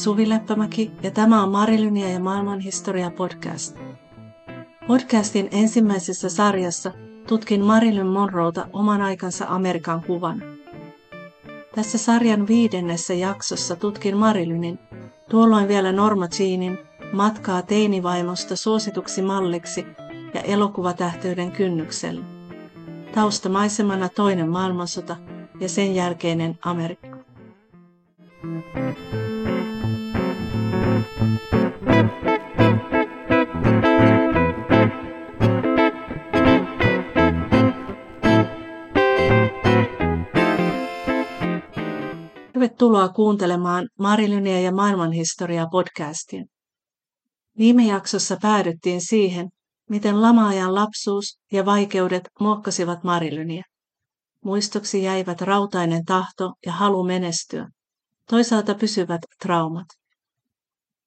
Suvi Leppämäki ja tämä on Marilynia ja maailmanhistoria podcast. Podcastin ensimmäisessä sarjassa tutkin Marilyn Monroota oman aikansa Amerikan kuvan. Tässä sarjan viidennessä jaksossa tutkin Marilynin, tuolloin vielä Norma Jeanin, matkaa teinivaimosta suosituksi malliksi ja elokuvatähteyden kynnykselle. Taustamaisemana toinen maailmansota ja sen jälkeinen Amerikka. Tervetuloa kuuntelemaan Marilynia ja maailmanhistoriaa podcastia. Viime jaksossa päädyttiin siihen, miten lamaajan lapsuus ja vaikeudet muokkasivat Marilyniä. Muistoksi jäivät rautainen tahto ja halu menestyä, toisaalta pysyvät traumat.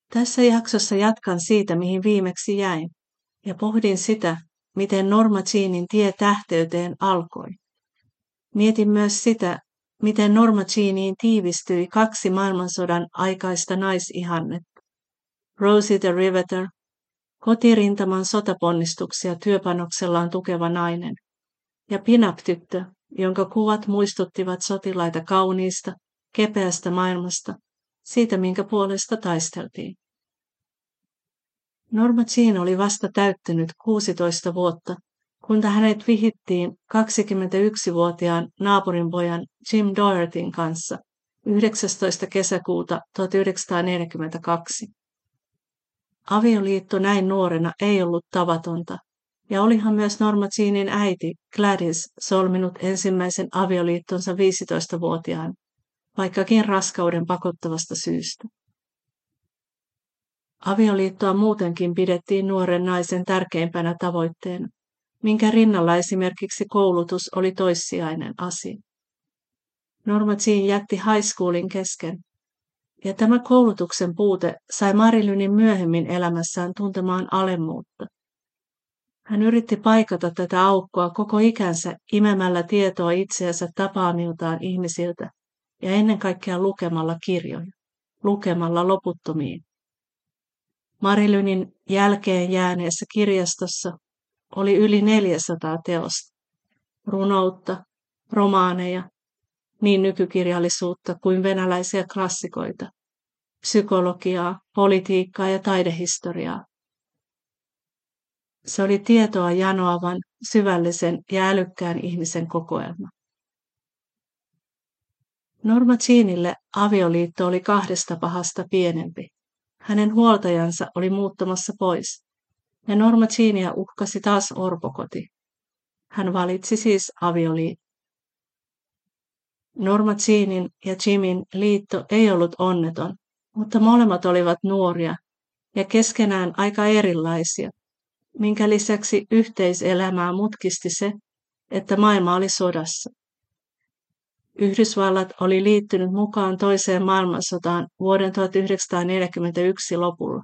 Tässä jaksossa jatkan siitä, mihin viimeksi jäin, ja pohdin sitä, miten Norma Jeanin tie tähteyteen alkoi. Mietin myös sitä, miten Norma Jeaniin tiivistyi kaksi maailmansodan aikaista naisihannetta. Rosie the Riveter, kotirintaman sotaponnistuksia työpanoksellaan tukeva nainen, ja Pinup-tyttö, jonka kuvat muistuttivat sotilaita kauniista, kepeästä maailmasta, siitä minkä puolesta taisteltiin. Norma Jean oli vasta täyttänyt 16 vuotta, kun hänet vihittiin 21-vuotiaan naapurinpojan Jim Dohertyn kanssa 19. kesäkuuta 1942. Avioliitto näin nuorena ei ollut tavatonta, ja olihan myös Norma Jeanin äiti Gladys solminut ensimmäisen avioliittonsa 15-vuotiaan, vaikkakin raskauden pakottavasta syystä. Avioliittoa muutenkin pidettiin nuoren naisen tärkeimpänä tavoitteena, minkä rinnalla esimerkiksi koulutus oli toissijainen asia. Norma Jean jätti high schoolin kesken, ja tämä koulutuksen puute sai Marilynin myöhemmin elämässään tuntemaan alemmuutta. Hän yritti paikata tätä aukkoa koko ikänsä imemällä tietoa itseänsä tapaamiltaan ihmisiltä ja ennen kaikkea lukemalla kirjoja, lukemalla loputtomiin. Marilynin jälkeen jääneessä kirjastossa oli yli 400 teosta, runoutta, romaaneja, niin nykykirjallisuutta kuin venäläisiä klassikoita, psykologiaa, politiikkaa ja taidehistoriaa. Se oli tietoa janoavan, syvällisen ja älykkään ihmisen kokoelma. Norma Jeanille avioliitto oli kahdesta pahasta pienempi. Hänen huoltajansa oli muuttamassa pois, ja Norma Jeania uhkasi taas orpokoti. Hän valitsi siis avioliitto. Norma Jeanin ja Jimin liitto ei ollut onneton, mutta molemmat olivat nuoria ja keskenään aika erilaisia, minkä lisäksi yhteiselämää mutkisti se, että maailma oli sodassa. Yhdysvallat oli liittynyt mukaan toiseen maailmansotaan vuoden 1941 lopulla.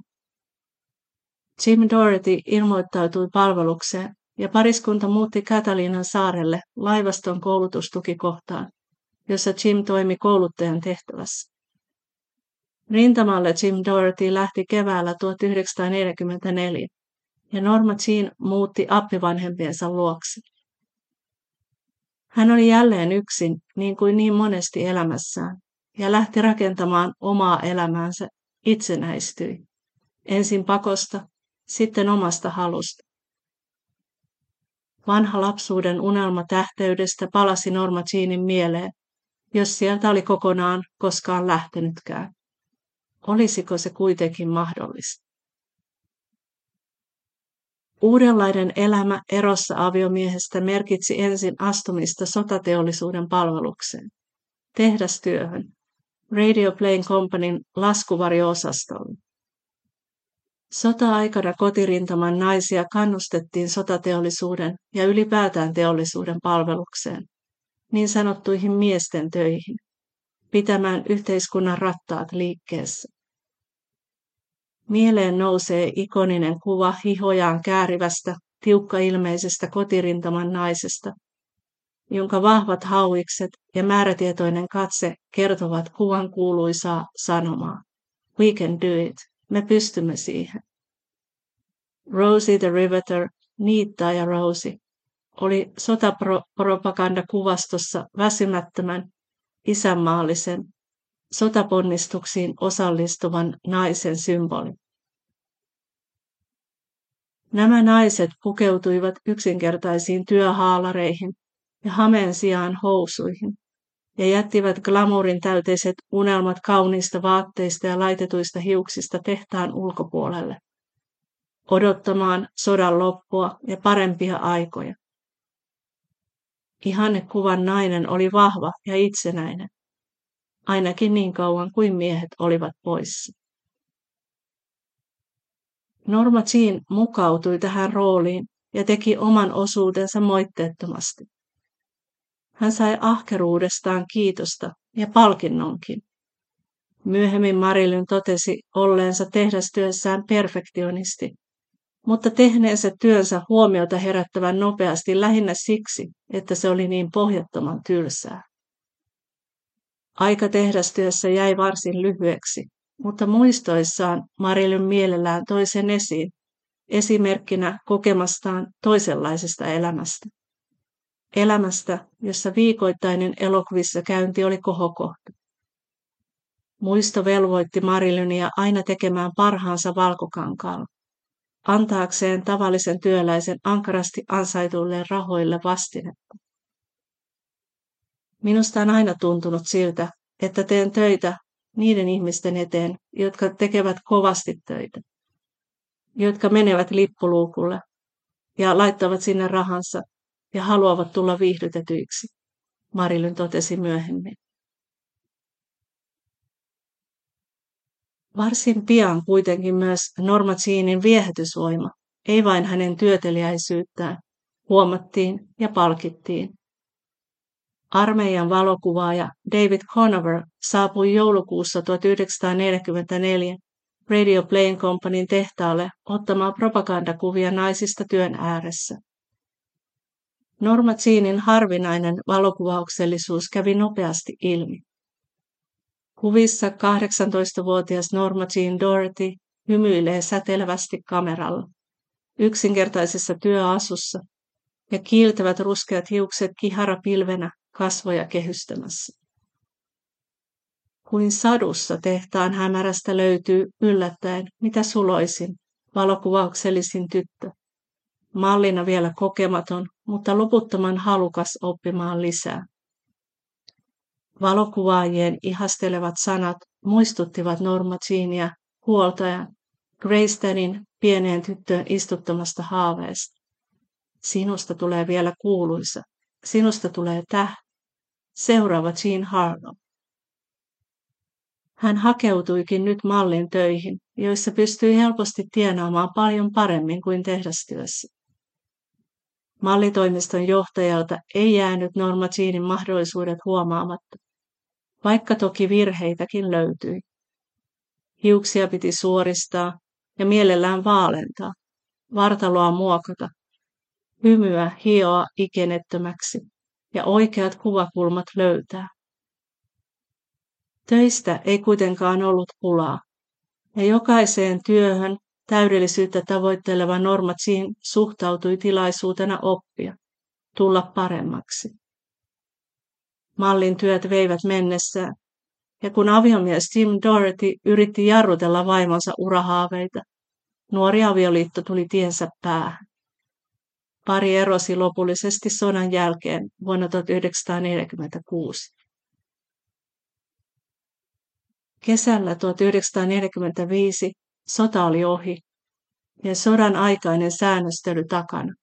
Jim Doherty ilmoittautui palvelukseen ja pariskunta muutti Katalinan saarelle laivaston koulutustukikohtaan, jossa Jim toimi kouluttajan tehtävässä. Rintamalle Jim Doherty lähti keväällä 1944 ja Norma Jean muutti appivanhempiensa luokse. Hän oli jälleen yksin, niin kuin niin monesti elämässään, ja lähti rakentamaan omaa elämäänsä, itsenäistyi. Ensin pakosta, sitten omasta halusta. Vanha lapsuuden unelma tähteydestä palasi Norma Jeanin mieleen, jos sieltä oli kokonaan koskaan lähtenytkään. Olisiko se kuitenkin mahdollista? Uudenlainen elämä erossa aviomiehestä merkitsi ensin astumista sotateollisuuden palvelukseen, tehdastyöhön, Radio Plane Companyn laskuvarjo-osastolle. Sota-aikana kotirintaman naisia kannustettiin sotateollisuuden ja ylipäätään teollisuuden palvelukseen, niin sanottuihin miesten töihin, pitämään yhteiskunnan rattaat liikkeessä. Mieleen nousee ikoninen kuva hihojaan käärivästä, tiukkailmeisestä kotirintaman naisesta, jonka vahvat hauikset ja määrätietoinen katse kertovat kuvan kuuluisaa sanomaa. We can do it. Me pystymme siihen. Rosie the Riveter, ja Rosie, oli sotapropagandakuvastossa väsymättömän, isänmaallisen, sotaponnistuksiin osallistuvan naisen symboli. Nämä naiset pukeutuivat yksinkertaisiin työhaalareihin ja hameen sijaan housuihin ja jättivät glamourin täyteiset unelmat kauniista vaatteista ja laitetuista hiuksista tehtaan ulkopuolelle, odottamaan sodan loppua ja parempia aikoja. Ihannekuvan nainen oli vahva ja itsenäinen, ainakin niin kauan kuin miehet olivat poissa. Norma Jean mukautui tähän rooliin ja teki oman osuutensa moitteettomasti. Hän sai ahkeruudestaan kiitosta ja palkinnonkin. Myöhemmin Marilyn totesi olleensa tehdastyössään perfektionisti, mutta tehneensä työnsä huomiota herättävän nopeasti lähinnä siksi, että se oli niin pohjattoman tylsää. Aika tehdastyössä jäi varsin lyhyeksi, mutta muistoissaan Marilyn mielellään toi sen esiin, esimerkkinä kokemastaan toisenlaisesta elämästä. Elämästä, jossa viikoittainen elokuvissa käynti oli kohokohta. Muisto velvoitti Marilynia aina tekemään parhaansa valkokankaalla, antaakseen tavallisen työläisen ankarasti ansaituille rahoille vastinetta. Minusta on aina tuntunut siltä, että teen töitä niiden ihmisten eteen, jotka tekevät kovasti töitä, jotka menevät lippuluukulle ja laittavat sinne rahansa ja haluavat tulla viihdytetyiksi, Marilyn totesi myöhemmin. Varsin pian kuitenkin myös Norma Jeanin viehätysvoima, ei vain hänen työteliäisyyttään, huomattiin ja palkittiin. Armeijan valokuvaaja David Conover saapui joulukuussa 1944 Radio Playing Companyn tehtaalle ottamaan propagandakuvia naisista työn ääressä. Norma Jeanin harvinainen valokuvauksellisuus kävi nopeasti ilmi. Kuvissa 18-vuotias Norma Jean Doherty hymyilee säteilevästi kameralla, yksinkertaisessa työasussa, ja kiiltävät ruskeat hiukset kiharapilvenä kasvoja kehystämässä. Kuin sadussa tehtaan hämärästä löytyy yllättäen mitä suloisin, valokuvauksellisin tyttö. Mallina vielä kokematon, loputtoman halukas oppimaan lisää. Valokuvaajien ihastelevat sanat muistuttivat Norma Jeania huoltajan Greystonin pieneen tyttöön istuttamasta haaveesta. Sinusta tulee vielä kuuluisa. Sinusta tulee tähti. Seuraava Jean Harlow. Hän hakeutuikin nyt mallin töihin, joissa pystyi helposti tienaamaan paljon paremmin kuin tehdastyössä. Mallitoimiston johtajalta ei jäänyt Norma Jeanin mahdollisuudet huomaamatta, vaikka toki virheitäkin löytyi. Hiuksia piti suoristaa ja mielellään vaalentaa, vartaloa muokata, hymyä hioa ikenettömäksi ja oikeat kuvakulmat löytää. Töistä ei kuitenkaan ollut pulaa, ja jokaiseen työhön täydellisyyttä tavoitteleva Norma Jean suhtautui tilaisuutena oppia, tulla paremmaksi. Mallin työt veivät mennessään, ja kun aviomies Tim Doherty yritti jarrutella vaimonsa urahaaveita, nuori avioliitto tuli tiensä päähän. Pari erosi lopullisesti sodan jälkeen vuonna 1946. Kesällä 1945 sota oli ohi ja sodan aikainen säännöstely takana.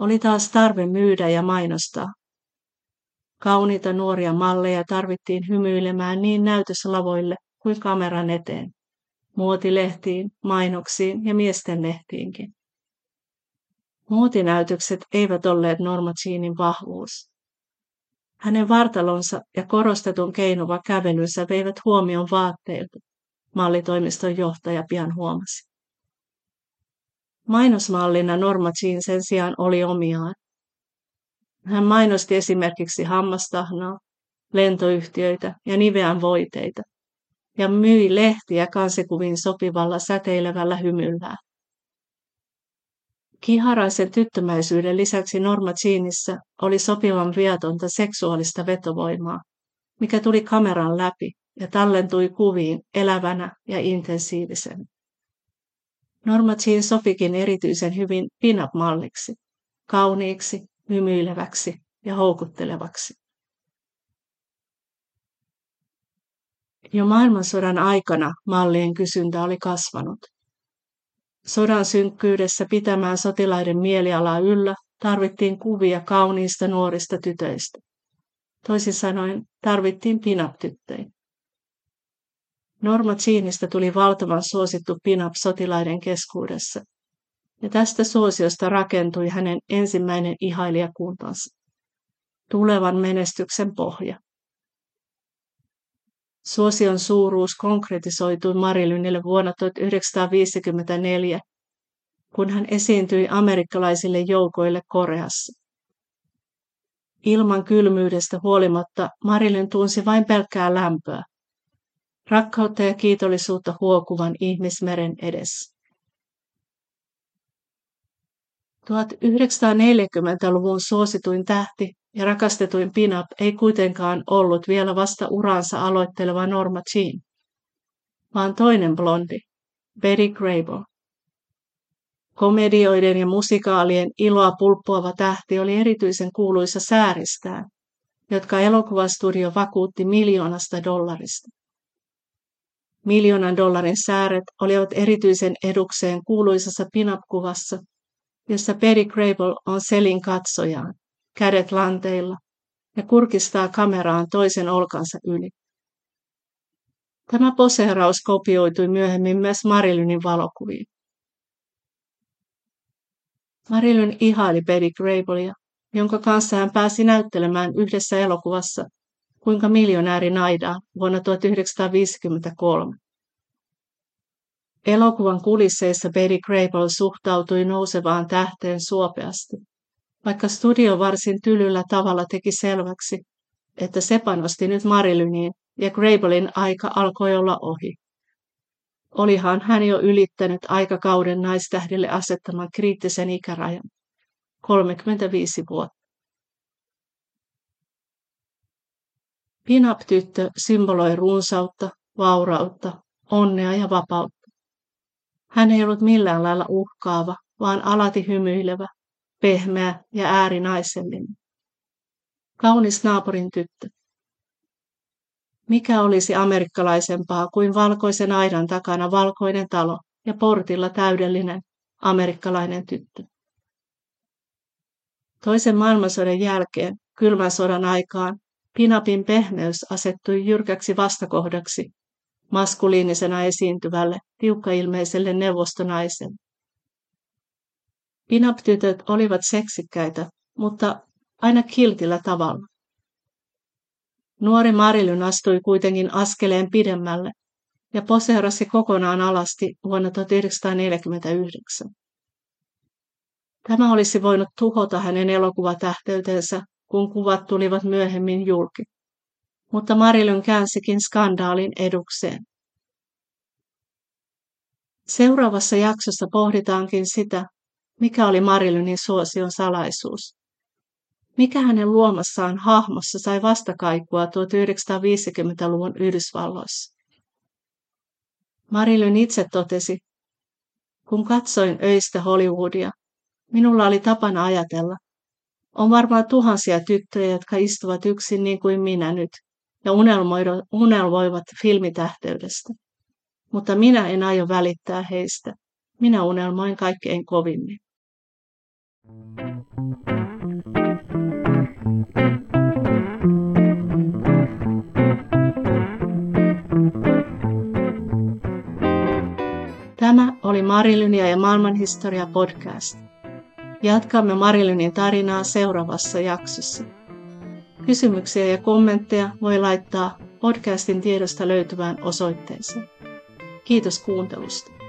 Oli taas tarve myydä ja mainostaa. Kauniita nuoria malleja tarvittiin hymyilemään niin näytöslavoille kuin kameran eteen, muotilehtiin, mainoksiin ja miesten lehtiinkin. Muotinäytökset eivät olleet Norma Jeanin vahvuus. Hänen vartalonsa ja korostetun keinuva kävelynsä veivät huomion vaatteilta, mallitoimiston johtaja pian huomasi. Mainosmallina Norma Jean sen sijaan oli omiaan. Hän mainosti esimerkiksi hammastahnaa, lentoyhtiöitä ja niveän voiteita, ja myi lehtiä kansikuviin sopivalla säteilevällä hymyllään. Kiharaisen tyttömäisyyden lisäksi Norma Jeanissä oli sopivan viatonta seksuaalista vetovoimaa, mikä tuli kameran läpi ja tallentui kuviin elävänä ja intensiivisen. Norma Jean sopikin erityisen hyvin pin-up-malliksi, kauniiksi, hymyileväksi ja houkuttelevaksi. Jo maailmansodan aikana mallien kysyntä oli kasvanut. Sodan synkkyydessä pitämään sotilaiden mielialaa yllä tarvittiin kuvia kauniista nuorista tytöistä. Toisin sanoen tarvittiin pinap-tyttöjä. Norma Jeanista tuli valtavan suosittu pinap sotilaiden keskuudessa, ja tästä suosiosta rakentui hänen ensimmäinen ihailijakuntansa, tulevan menestyksen pohja. Suosion suuruus konkretisoitui Marilynille vuonna 1954, kun hän esiintyi amerikkalaisille joukoille Koreassa. Ilman kylmyydestä huolimatta Marilyn tunsi vain pelkkää lämpöä, rakkautta ja kiitollisuutta huokuvan ihmismeren edessä. 1940-luvun suosituin tähti ja rakastetuin pinup ei kuitenkaan ollut vielä vasta uransa aloitteleva Norma Jean, vaan toinen blondi, Betty Grable. Komedioiden ja musikaalien iloa pulppuava tähti oli erityisen kuuluisa sääristään, jotka elokuvastudio vakuutti miljoonasta dollarista. Miljoonan dollarin sääret olivat erityisen edukseen kuuluisassa pinup-kuvassa, jossa Betty Grable on selin katsojaan kädet lanteilla, ja kurkistaa kameraan toisen olkansa yli. Tämä poseeraus kopioitui myöhemmin myös Marilynin valokuviin. Marilyn ihaili Betty Grablea, jonka kanssa hän pääsi näyttelemään yhdessä elokuvassa Kuinka miljonääri naidaa vuonna 1953. Elokuvan kulisseissa Betty Grable suhtautui nousevaan tähteen suopeasti vaikka studio varsin tylyllä tavalla teki selväksi, että se panosti nyt Marilyniin ja Grablein aika alkoi olla ohi. Olihan hän jo ylittänyt aikakauden naistähdille asettaman kriittisen ikärajan, 35 vuotta. Pinup-tyttö symboloi runsautta, vaurautta, onnea ja vapautta. Hän ei ollut millään lailla uhkaava, vaan alati hymyilevä, pehmeä ja äärinaisellinen. Kaunis naapurin tyttö. Mikä olisi amerikkalaisempaa kuin valkoisen aidan takana valkoinen talo ja portilla täydellinen amerikkalainen tyttö? Toisen maailmansodan jälkeen, kylmän sodan aikaan, Pinapin pehmeys asettui jyrkäksi vastakohdaksi maskuliinisena esiintyvälle, tiukkailmeiselle neuvostonaiselle. Pinup-tytöt olivat seksikkäitä, mutta aina kiltillä tavalla. Nuori Marilyn astui kuitenkin askeleen pidemmälle ja poseerasi kokonaan alasti vuonna 1949. Tämä olisi voinut tuhota hänen elokuvatähteytensä, kun kuvat tulivat myöhemmin julki. Mutta Marilyn käänsikin skandaalin edukseen. Seuraavassa jaksossa pohditaankin sitä, mikä oli Marilynin suosion salaisuus? Mikä hänen luomassaan hahmossa sai vastakaikua 1950-luvun Yhdysvalloissa? Marilyn itse totesi, kun katsoin öistä Hollywoodia, minulla oli tapana ajatella, on varmaan tuhansia tyttöjä, jotka istuvat yksin niin kuin minä nyt ja unelmoivat filmitähteydestä. Mutta minä en aio välittää heistä. Minä unelmoin kaikkein kovimmin. Tämä oli Marilynia ja maailmanhistoria podcast. Jatkamme Marilynin tarinaa seuraavassa jaksossa. Kysymyksiä ja kommentteja voi laittaa podcastin tiedosta löytyvään osoitteeseen. Kiitos kuuntelusta.